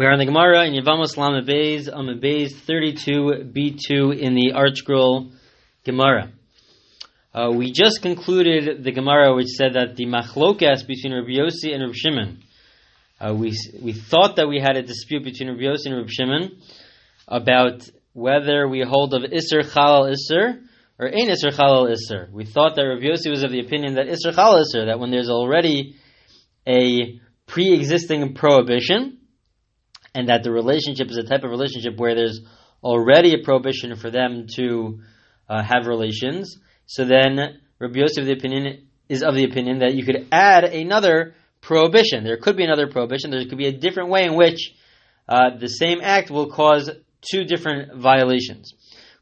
We are in the Gemara in Yevamos Lamabez, Amabez 32b2 in the ArtScroll Gemara. Uh, we just concluded the Gemara which said that the machlokas between Rabbi Yossi and Rabbi Shimon. Uh, we, we thought that we had a dispute between Rabbi Yossi and Rabbi Shimon about whether we hold of Isser Chalal Isser or Ein Isser Chalal Isser. We thought that Rabbi Yossi was of the opinion that Isser Chalal Isser, that when there's already a pre-existing prohibition, and that the relationship is a type of relationship where there's already a prohibition for them to uh, have relations. So then Rabbi Yosef the opinion is of the opinion that you could add another prohibition. There could be another prohibition. There could be a different way in which uh, the same act will cause two different violations.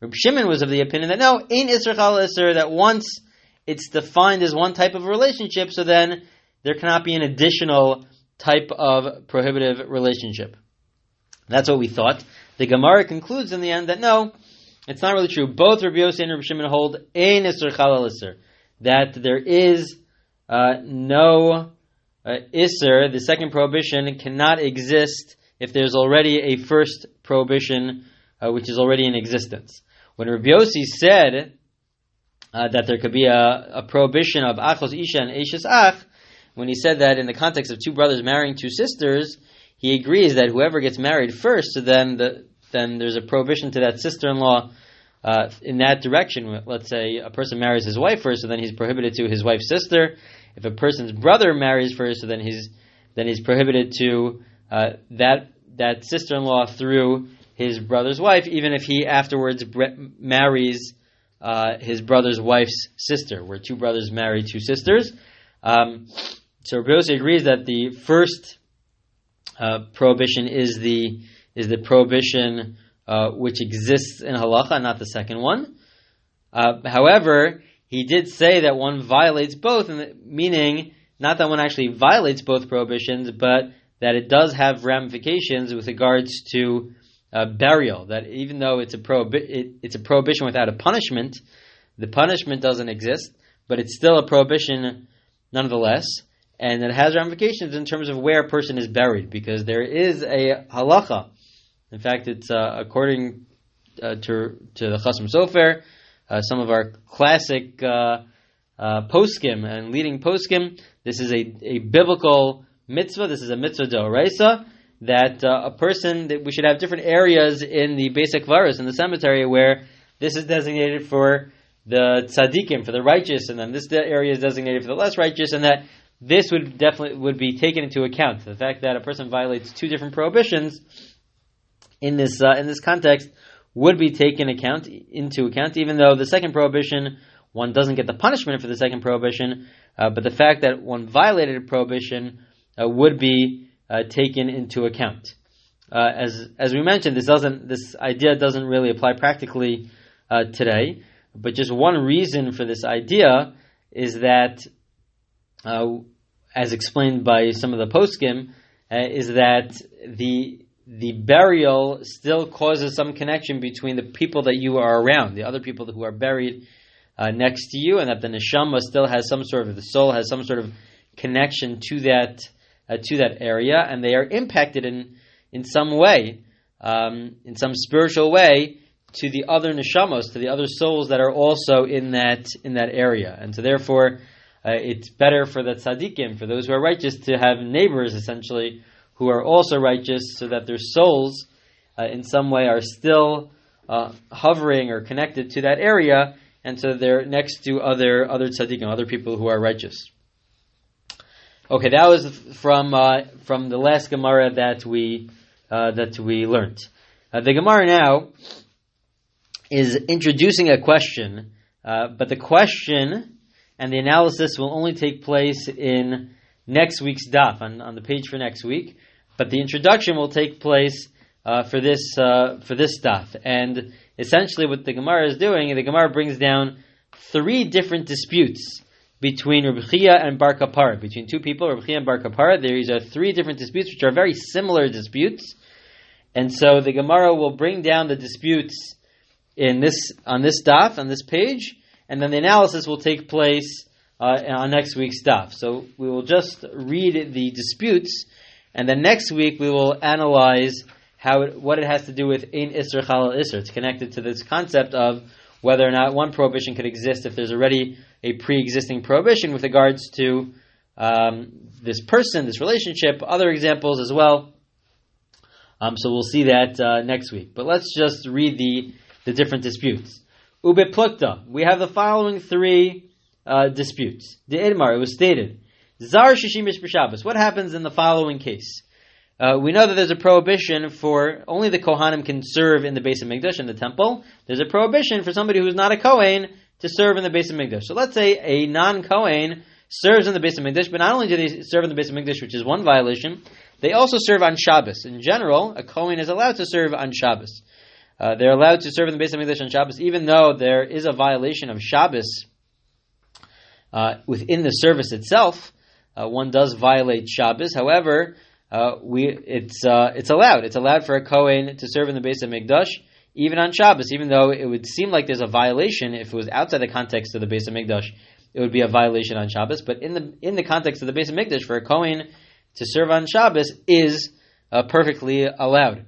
Rabbi Shimon was of the opinion that no, ain't Isra Isser, that once it's defined as one type of relationship, so then there cannot be an additional type of prohibitive relationship. That's what we thought. The Gemara concludes in the end that no, it's not really true. Both Rabbi Yossi and Rabbi Shimon hold ein iser chalal iser, that there is uh, no uh, iser. The second prohibition cannot exist if there's already a first prohibition uh, which is already in existence. When Rabbi Yossi said uh, that there could be a, a prohibition of achos isha and eshes ach, when he said that in the context of two brothers marrying two sisters, he agrees that whoever gets married first, then the, then there's a prohibition to that sister-in-law uh, in that direction. Let's say a person marries his wife first, so then he's prohibited to his wife's sister. If a person's brother marries first, so then he's then he's prohibited to uh, that that sister-in-law through his brother's wife, even if he afterwards marries uh, his brother's wife's sister, where two brothers marry two sisters. Um, so Rabbi agrees that the first uh, prohibition is the is the prohibition uh, which exists in halacha, not the second one. Uh, however, he did say that one violates both, meaning not that one actually violates both prohibitions, but that it does have ramifications with regards to uh, burial. That even though it's a prohibi- it, it's a prohibition without a punishment, the punishment doesn't exist, but it's still a prohibition nonetheless and it has ramifications in terms of where a person is buried, because there is a halacha. In fact, it's uh, according uh, to to the Chasam Sofer, uh, some of our classic uh, uh, poskim and leading poskim. This is a, a biblical mitzvah. This is a mitzvah doraisa that uh, a person that we should have different areas in the beis kvaros in the cemetery where this is designated for the tzaddikim, for the righteous, and then this area is designated for the less righteous, and that this would definitely would be taken into account. The fact that a person violates two different prohibitions in this uh, in this context would be taken account into account, even though the second prohibition one doesn't get the punishment for the second prohibition, uh, but the fact that one violated a prohibition uh, would be uh, taken into account. Uh, as as we mentioned, this doesn't this idea doesn't really apply practically uh, today, but just one reason for this idea is that as explained by some of the poskim, uh, is that the the burial still causes some connection between the people that you are around, the other people who are buried uh, next to you, and that the neshama still has some sort of the soul has some sort of connection to that uh, to that area, and they are impacted in in some way, um, in some spiritual way, to the other neshamos, to the other souls that are also in that in that area, and so therefore uh, it's better for the tzaddikim, for those who are righteous, to have neighbors essentially who are also righteous, so that their souls, uh, in some way, are still uh, hovering or connected to that area, and so they're next to other other tzaddikim, other people who are righteous. Okay, that was from uh, from the last Gemara that we uh, that we learned. Uh, the Gemara now is introducing a question, but the question and the analysis will only take place in next week's daf on, on the page for next week. But the introduction will take place uh, for this uh, for this daf. And essentially, what the Gemara is doing, the Gemara brings down three different disputes between Chia and Bar Kapara, between two people, Chia and Bar Kapara. There are three different disputes, which are very similar disputes. And so the Gemara will bring down the disputes in this on this daf on this page and then the analysis will take place uh, on next week's stuff. So we will just read the disputes, and then next week we will analyze how it, what it has to do with in Isser Chalal Isser. It's connected to this concept of whether or not one prohibition could exist if there's already a pre-existing prohibition with regards to um, this person, this relationship, other examples as well. Um, so we'll see that uh, next week. But let's just read the, the different disputes. Ube plukta. We have the following three uh, disputes. The Idmar, it was stated. Zar shishimish b'Shabbos. What happens in the following case? Uh, we know that there's a prohibition for only the Kohanim can serve in the Beis HaMikdash in the temple. There's a prohibition for somebody who's not a Kohen to serve in the Beis HaMikdash. So let's say a non-Kohen serves in the Beis HaMikdash, but not only do they serve in the Beis HaMikdash, which is one violation, they also serve on Shabbos. In general, a Kohen is allowed to serve on Shabbos. Uh, they're allowed to serve in the Beis HaMikdash on Shabbos, even though there is a violation of Shabbos uh, within the service itself. Uh, one does violate Shabbos. However, uh, we it's uh, it's allowed. It's allowed for a Kohen to serve in the Beis HaMikdash, even on Shabbos, even though it would seem like there's a violation if it was outside the context of the Beis HaMikdash, it would be a violation on Shabbos. But in the in the context of the Beis HaMikdash, for a Kohen to serve on Shabbos is uh, perfectly allowed.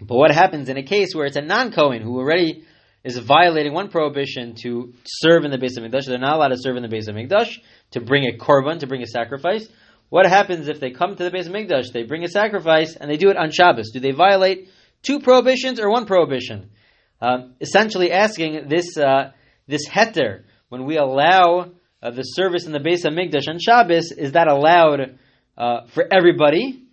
But what happens in a case where it's a non-Kohen who already is violating one prohibition to serve in the Beis HaMikdash? They're not allowed to serve in the Beis HaMikdash to bring a korban, to bring a sacrifice. What happens if they come to the Beis HaMikdash, they bring a sacrifice, and they do it on Shabbos? Do they violate two prohibitions or one prohibition? Um, essentially asking this uh, this heter, when we allow uh, the service in the Beis HaMikdash on Shabbos, is that allowed uh, for everybody?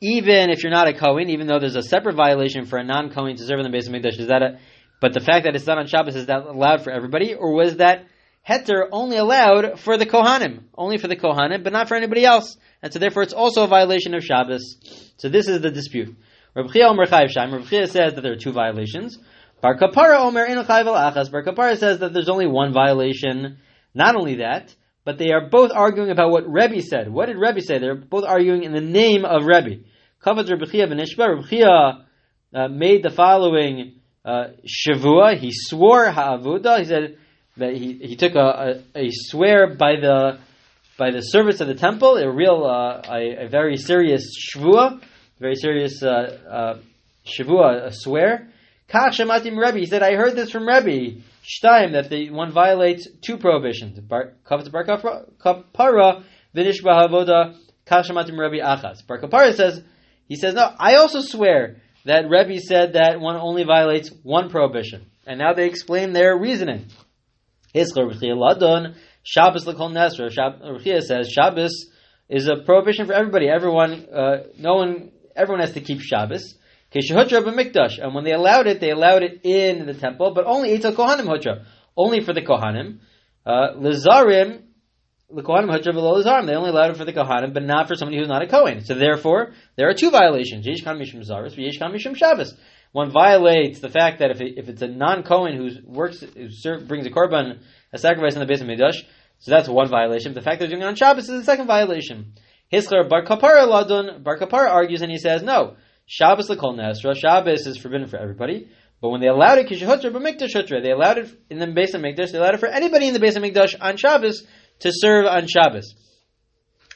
Even if you're not a Kohen, even though there's a separate violation for a non-Kohen to serve in the Beis HaMikdash, is that a, but the fact that it's done on Shabbos, is that allowed for everybody? Or was that heter only allowed for the Kohanim, only for the Kohanim, but not for anybody else. And so therefore it's also a violation of Shabbos. So this is the dispute. Rav Chia Shaim. Chia says that there are two violations. Bar Kapara Omer In. Bar Kapara says that there's only one violation. Not only that, but they are both arguing about what Rebbe said. What did Rebbe say? They're both arguing in the name of Rebbe. Kavod Rav Chia Benishba. Rav Chia uh, made the following uh, shavua. He swore ha'avuda. He said, that he, he took a, a, a, swear by the by the service of the temple, a real uh, a, a, very serious shvua, very serious uh, uh, shavua, a swear. Kach shematim Rebbe. He said, I heard this from Rebbe. Shtaim that the one violates two prohibitions. Bar kapara v'nish bahavoda kach shematim Rebbe achas. Bar kapara says he says no. I also swear that Rebbe said that one only violates one prohibition. And now they explain their reasoning. Shabbos Lakol Nesra. Rechia says Shabbos is a prohibition for everybody. Everyone, uh, no one, everyone has to keep Shabbos. Keshahutra b'mikdash, and when they allowed it, they allowed it in the temple, but only Eitel Kohanim Hutra, only for the Kohanim. Uh, Lazarim, the Kohanim Hutra below Lazarim, they only allowed it for the Kohanim, but not for somebody who's not a Kohen. So therefore, there are two violations: Yesh Kam Mishum Zaris, Yesh Kam Mishum Shabbos. One violates the fact that if, it, if it's a non-Kohen who works, who serve, brings a korban, a sacrifice in the Beis HaMikdash, so that's one violation. The fact they're doing it on Shabbos is the second violation. Hiskar Bar Kapara Ladun, Bar Kapara argues and he says, no, Shabbos Lekol Nesra, Shabbos is forbidden for everybody, but when they allowed it, Kishahutra, but Mikdash Hutra, they allowed it in the Beis HaMikdash, they allowed it for anybody in the Beis HaMikdash on Shabbos to serve on Shabbos.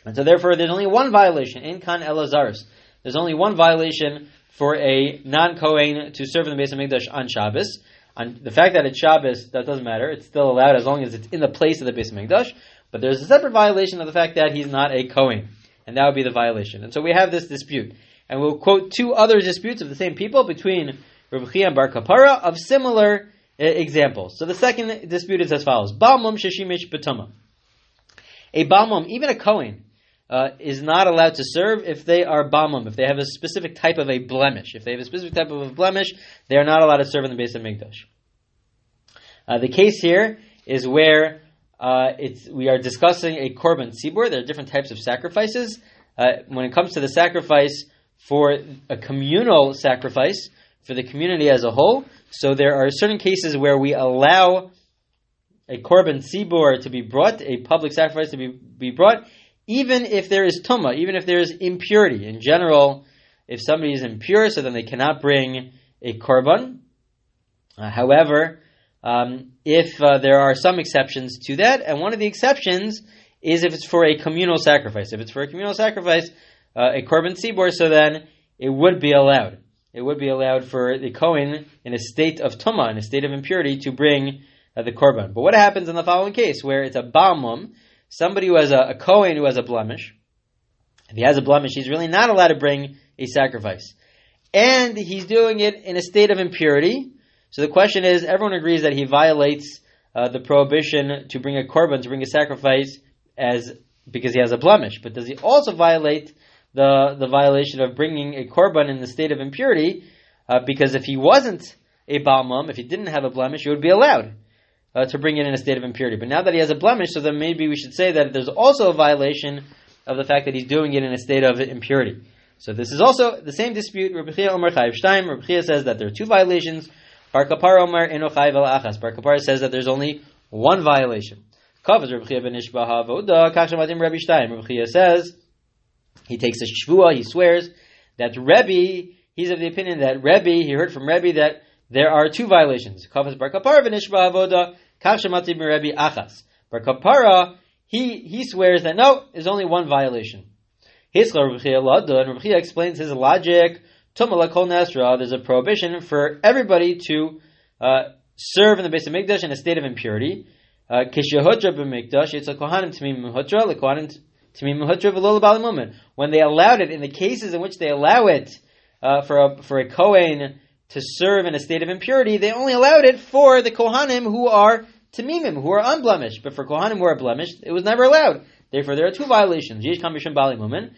And so therefore there's only one violation, in Kan Elazaris. There's only one violation for a non-Kohen to serve in the Beis HaMikdash on Shabbos. On the fact that it's Shabbos, that doesn't matter. It's still allowed as long as it's in the place of the Beis HaMikdash. But there's a separate violation of the fact that he's not a Kohen. And that would be the violation. And so we have this dispute. And we'll quote two other disputes of the same people between Rav Chia and Bar Kapara of similar uh, examples. So the second dispute is as follows. Balmum sheshimish betuma. A balmum, even a Kohen, uh, is not allowed to serve if they are bamum, if they have a specific type of a blemish. If they have a specific type of a blemish, they are not allowed to serve in the Beis HaMikdash. Uh, the case here is where uh, it's, we are discussing a korban tzibur. There are different types of sacrifices. Uh, when it comes to the sacrifice for a communal sacrifice for the community as a whole, so there are certain cases where we allow a korban tzibur to be brought, a public sacrifice to be, be brought, even if there is tuma, even if there is impurity. In general, if somebody is impure, so then they cannot bring a korban. Uh, however, um, if uh, there are some exceptions to that, and one of the exceptions is if it's for a communal sacrifice. If it's for a communal sacrifice, uh, a korban tzibor, so then it would be allowed. It would be allowed for the Kohen in a state of tuma, in a state of impurity, to bring uh, the korban. But what happens in the following case, where it's a balmum, somebody who has a, a Kohen who has a blemish, if he has a blemish, he's really not allowed to bring a sacrifice. And he's doing it in a state of impurity. So the question is, everyone agrees that he violates uh, the prohibition to bring a korban, to bring a sacrifice, as because he has a blemish. But does he also violate the the violation of bringing a korban in the state of impurity? Uh, because if he wasn't a balmum, if he didn't have a blemish, he would be allowed uh, to bring it in a state of impurity. But now that he has a blemish, so then maybe we should say that there's also a violation of the fact that he's doing it in a state of impurity. So this is also the same dispute. Rabbi Chia Omer Chayiv. Rabbi says that there are two violations. Bar Kapar Omer Eno Chayiv Achas. Bar Kapar says that there's only one violation. Kavaz Rabbi Chia ben Ishbaha Voda Kach Shamatim Rabbi Shtaim. Rabbi says he takes a shvua, he swears that Rebbe, he's of the opinion that Rebbe, he heard from Rebbe that there are two violations. Kavaz Bar Kapar ben Ishbaha Voda Kach Shamatim Rebbe Achas. Bar Kapara, he, he swears that no, there's only one violation. Hiskar Rabbi Chia explains his logic. Tumala Kol Nesra, there's a prohibition for everybody to uh, serve in the Beis HaMikdash in a state of impurity. Kishahutra b'Mikdash, it's a Kohanim Tamim Mehutra, the Kohanim Tamim Mehutra v'Lola Balamumin. When they allowed it, in the cases in which they allow it uh, for a, for a Kohen to serve in a state of impurity, they only allowed it for the Kohanim who are Tamimim, who are unblemished. But for Kohanim who are blemished, it was never allowed. Therefore, there are two violations. Yesh Kamishim Bali Mumin,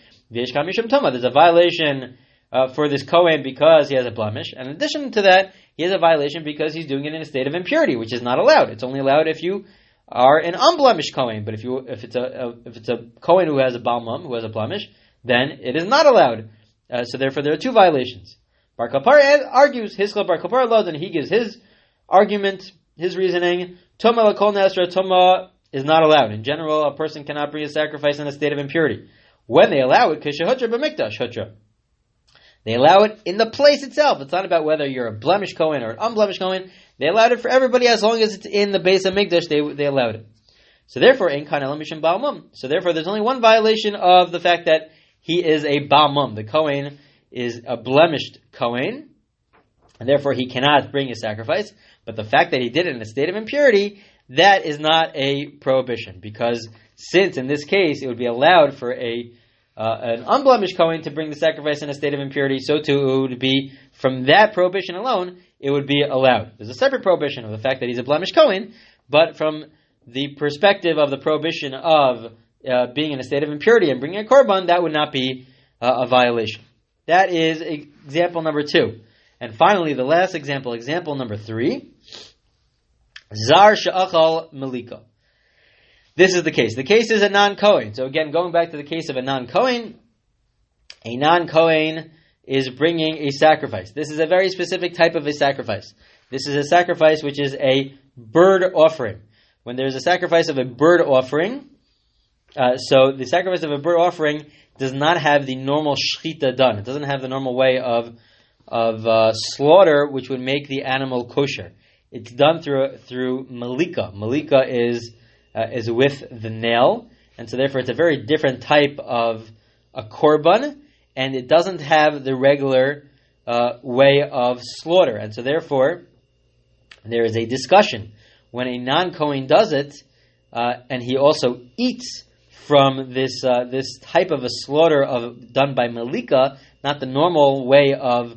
Toma. There's a violation uh, for this Kohen because he has a blemish. And in addition to that, he has a violation because he's doing it in a state of impurity, which is not allowed. It's only allowed if you are an unblemished Kohen. But if you if it's a, a if it's a Kohen who has a balmum, who has a blemish, then it is not allowed. Uh, so therefore, there are two violations. Bar Kapar argues his Bar Kapar laws, and he gives his argument, his reasoning. Toma lakol nasra toma is not allowed. In general, a person cannot bring a sacrifice in a state of impurity. When they allow it, kishahutra b'mikdash hutra. They allow it in the place itself. It's not about whether you're a blemish Kohen or an unblemished Kohen. They allowed it for everybody as long as it's in the Beis HaMikdash, they, they allowed it. So therefore, in Mishim Balmum. So therefore, there's only one violation of the fact that he is a Balmum. The Kohen is a blemished Kohen, and therefore he cannot bring a sacrifice. But the fact that he did it in a state of impurity, that is not a prohibition, because since in this case it would be allowed for a uh, an unblemished Kohen to bring the sacrifice in a state of impurity, so too it would be from that prohibition alone, it would be allowed. There's a separate prohibition of the fact that he's a blemished Kohen, but from the perspective of the prohibition of uh, being in a state of impurity and bringing a korban, that would not be uh, a violation. That is example number two. And finally, the last example, example number three, Zar Sha'achal Malika. This is the case. The case is a non-Kohen. So again, going back to the case of a non-Kohen, a non-Kohen is bringing a sacrifice. This is a very specific type of a sacrifice. This is a sacrifice which is a bird offering. When there's a sacrifice of a bird offering, uh, so the sacrifice of a bird offering does not have the normal shechita done. It doesn't have the normal way of of uh, slaughter, which would make the animal kosher. It's done through through malika. Malika is uh, is with the nail, and so therefore it's a very different type of a korban, and it doesn't have the regular uh, way of slaughter, and so therefore there is a discussion when a non Kohen does it, uh, and he also eats from this uh, this type of a slaughter of done by malika, not the normal way of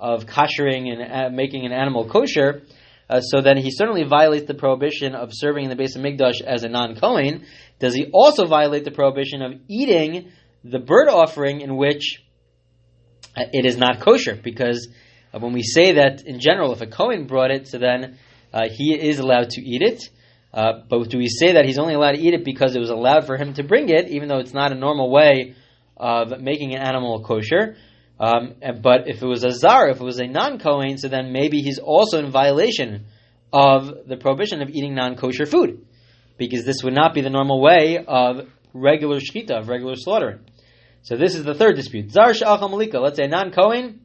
of koshering and uh, making an animal kosher. Uh, so then he certainly violates the prohibition of serving in the Beis HaMikdash as a non Kohen. Does he also violate the prohibition of eating the bird offering in which uh, it is not kosher? Because uh, when we say that in general, if a Kohen brought it, so then uh, he is allowed to eat it. Uh, but do we say that he's only allowed to eat it because it was allowed for him to bring it, even though it's not a normal way of making an animal kosher? Um, but if it was a zar, if it was a non-Kohen, so then maybe he's also in violation of the prohibition of eating non-kosher food, because this would not be the normal way of regular shkita, of regular slaughtering. So this is the third dispute. Zar sh'achal malika. Let's say non-Kohen,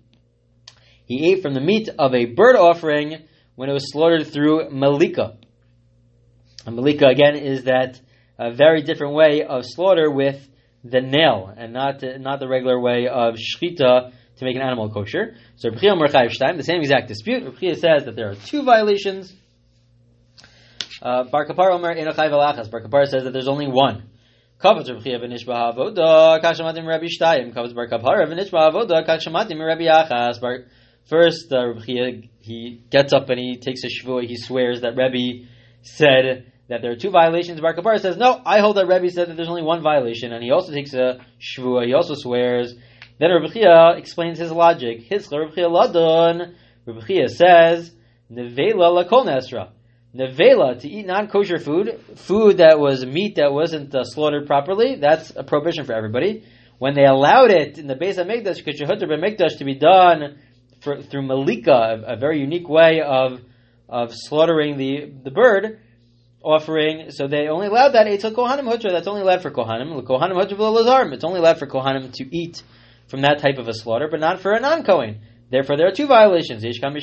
he ate from the meat of a bird offering when it was slaughtered through malika. And malika again is that a very different way of slaughter with the nail and not not the regular way of shchita to make an animal kosher. So Rabbi the same exact dispute. Rabbi says that there are two violations. Uh, Bar Kapar Omer Enachai Velachas. Bar Kapar says that there's only one. Kavod Rabbi Chia v'nishba havoda kachamatim Rabbi Shtayim. Kavod Bar Kapar v'nishba havoda kachamatim Rabbi Achas. First, uh, Rabbi Chia, he gets up and he takes a shvuah. He swears that Rabbi said that there are two violations. Bar Kapar says, no, I hold that Rebbe said that there's only one violation, and he also takes a shvua, he also swears. Then Rabbi Chia explains his logic. His Rabbi Chia ladon. Rabbi Chia says, nevela lakol nesra. Nevela, to eat non-kosher food, food that was meat that wasn't uh, slaughtered properly, that's a prohibition for everybody. When they allowed it in the Beis HaMikdash, Mikdash, to be done for, through Malika, a, a very unique way of of slaughtering the, the bird, offering, so they only allowed that Eitzel Kohanim Hutra, that's only allowed for Kohanim. Kohanim Hutra Lazarim, it's only allowed for Kohanim to eat from that type of a slaughter, but not for a non Kohen. Therefore, there are two violations. There's one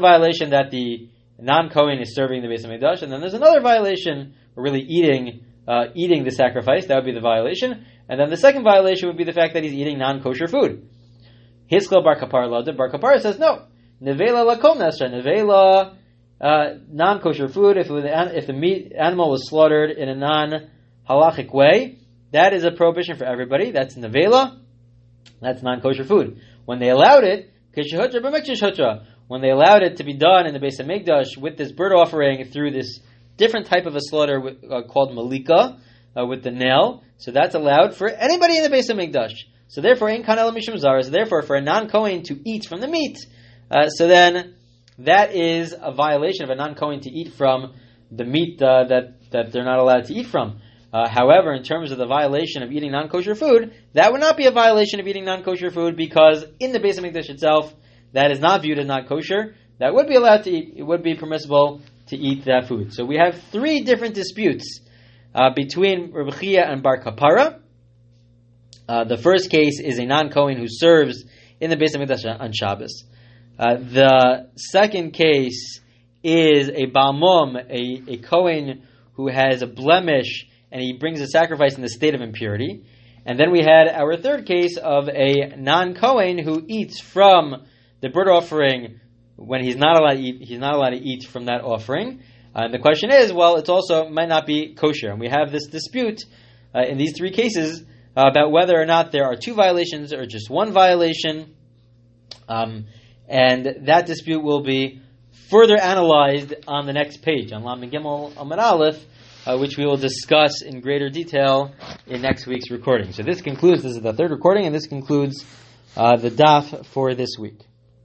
violation that the non Kohen is serving the base of and then there's another violation, really eating uh, eating the sacrifice. That would be the violation. And then the second violation would be the fact that he's eating non kosher food. Hiskal Bar Kapar Bar Kapar says no. Nevela lakom. Nevela uh, non-kosher food, if, was, if the meat animal was slaughtered in a non-halachic way, that is a prohibition for everybody. That's nevela. That's non-kosher food. When they allowed it, when they allowed it to be done in the Beis HaMikdash with this bird offering through this different type of a slaughter uh, called malika, uh, with the nail, so that's allowed for anybody in the Beis HaMikdash. So therefore, in kanel mishum zar, therefore for a non-kohen to eat from the meat, uh, so then that is a violation of a non-Kohen to eat from the meat uh, that, that they're not allowed to eat from. Uh, however, in terms of the violation of eating non-kosher food, that would not be a violation of eating non-kosher food because in the Beis HaMikdash itself, that is not viewed as not kosher. That would be allowed to eat. It would be permissible to eat that food. So we have three different disputes uh, between Rabbi Chia and Bar Kapara. Uh, the first case is a non-Kohen who serves in the Beis HaMikdash on Shabbos. Uh, the second case is a Balmum, a, a Kohen who has a blemish and he brings a sacrifice in the state of impurity. And then we had our third case of a non Kohen who eats from the bird offering when he's not allowed to eat, he's not allowed to eat from that offering. Uh, and the question is, well, it also might not be kosher. And we have this dispute uh, in these three cases uh, about whether or not there are two violations or just one violation. Um, and that dispute will be further analyzed on the next page, on Lam Gimel Amar Aleph, uh, which we will discuss in greater detail in next week's recording. So this concludes, this is the third recording, and this concludes uh, the daf for this week.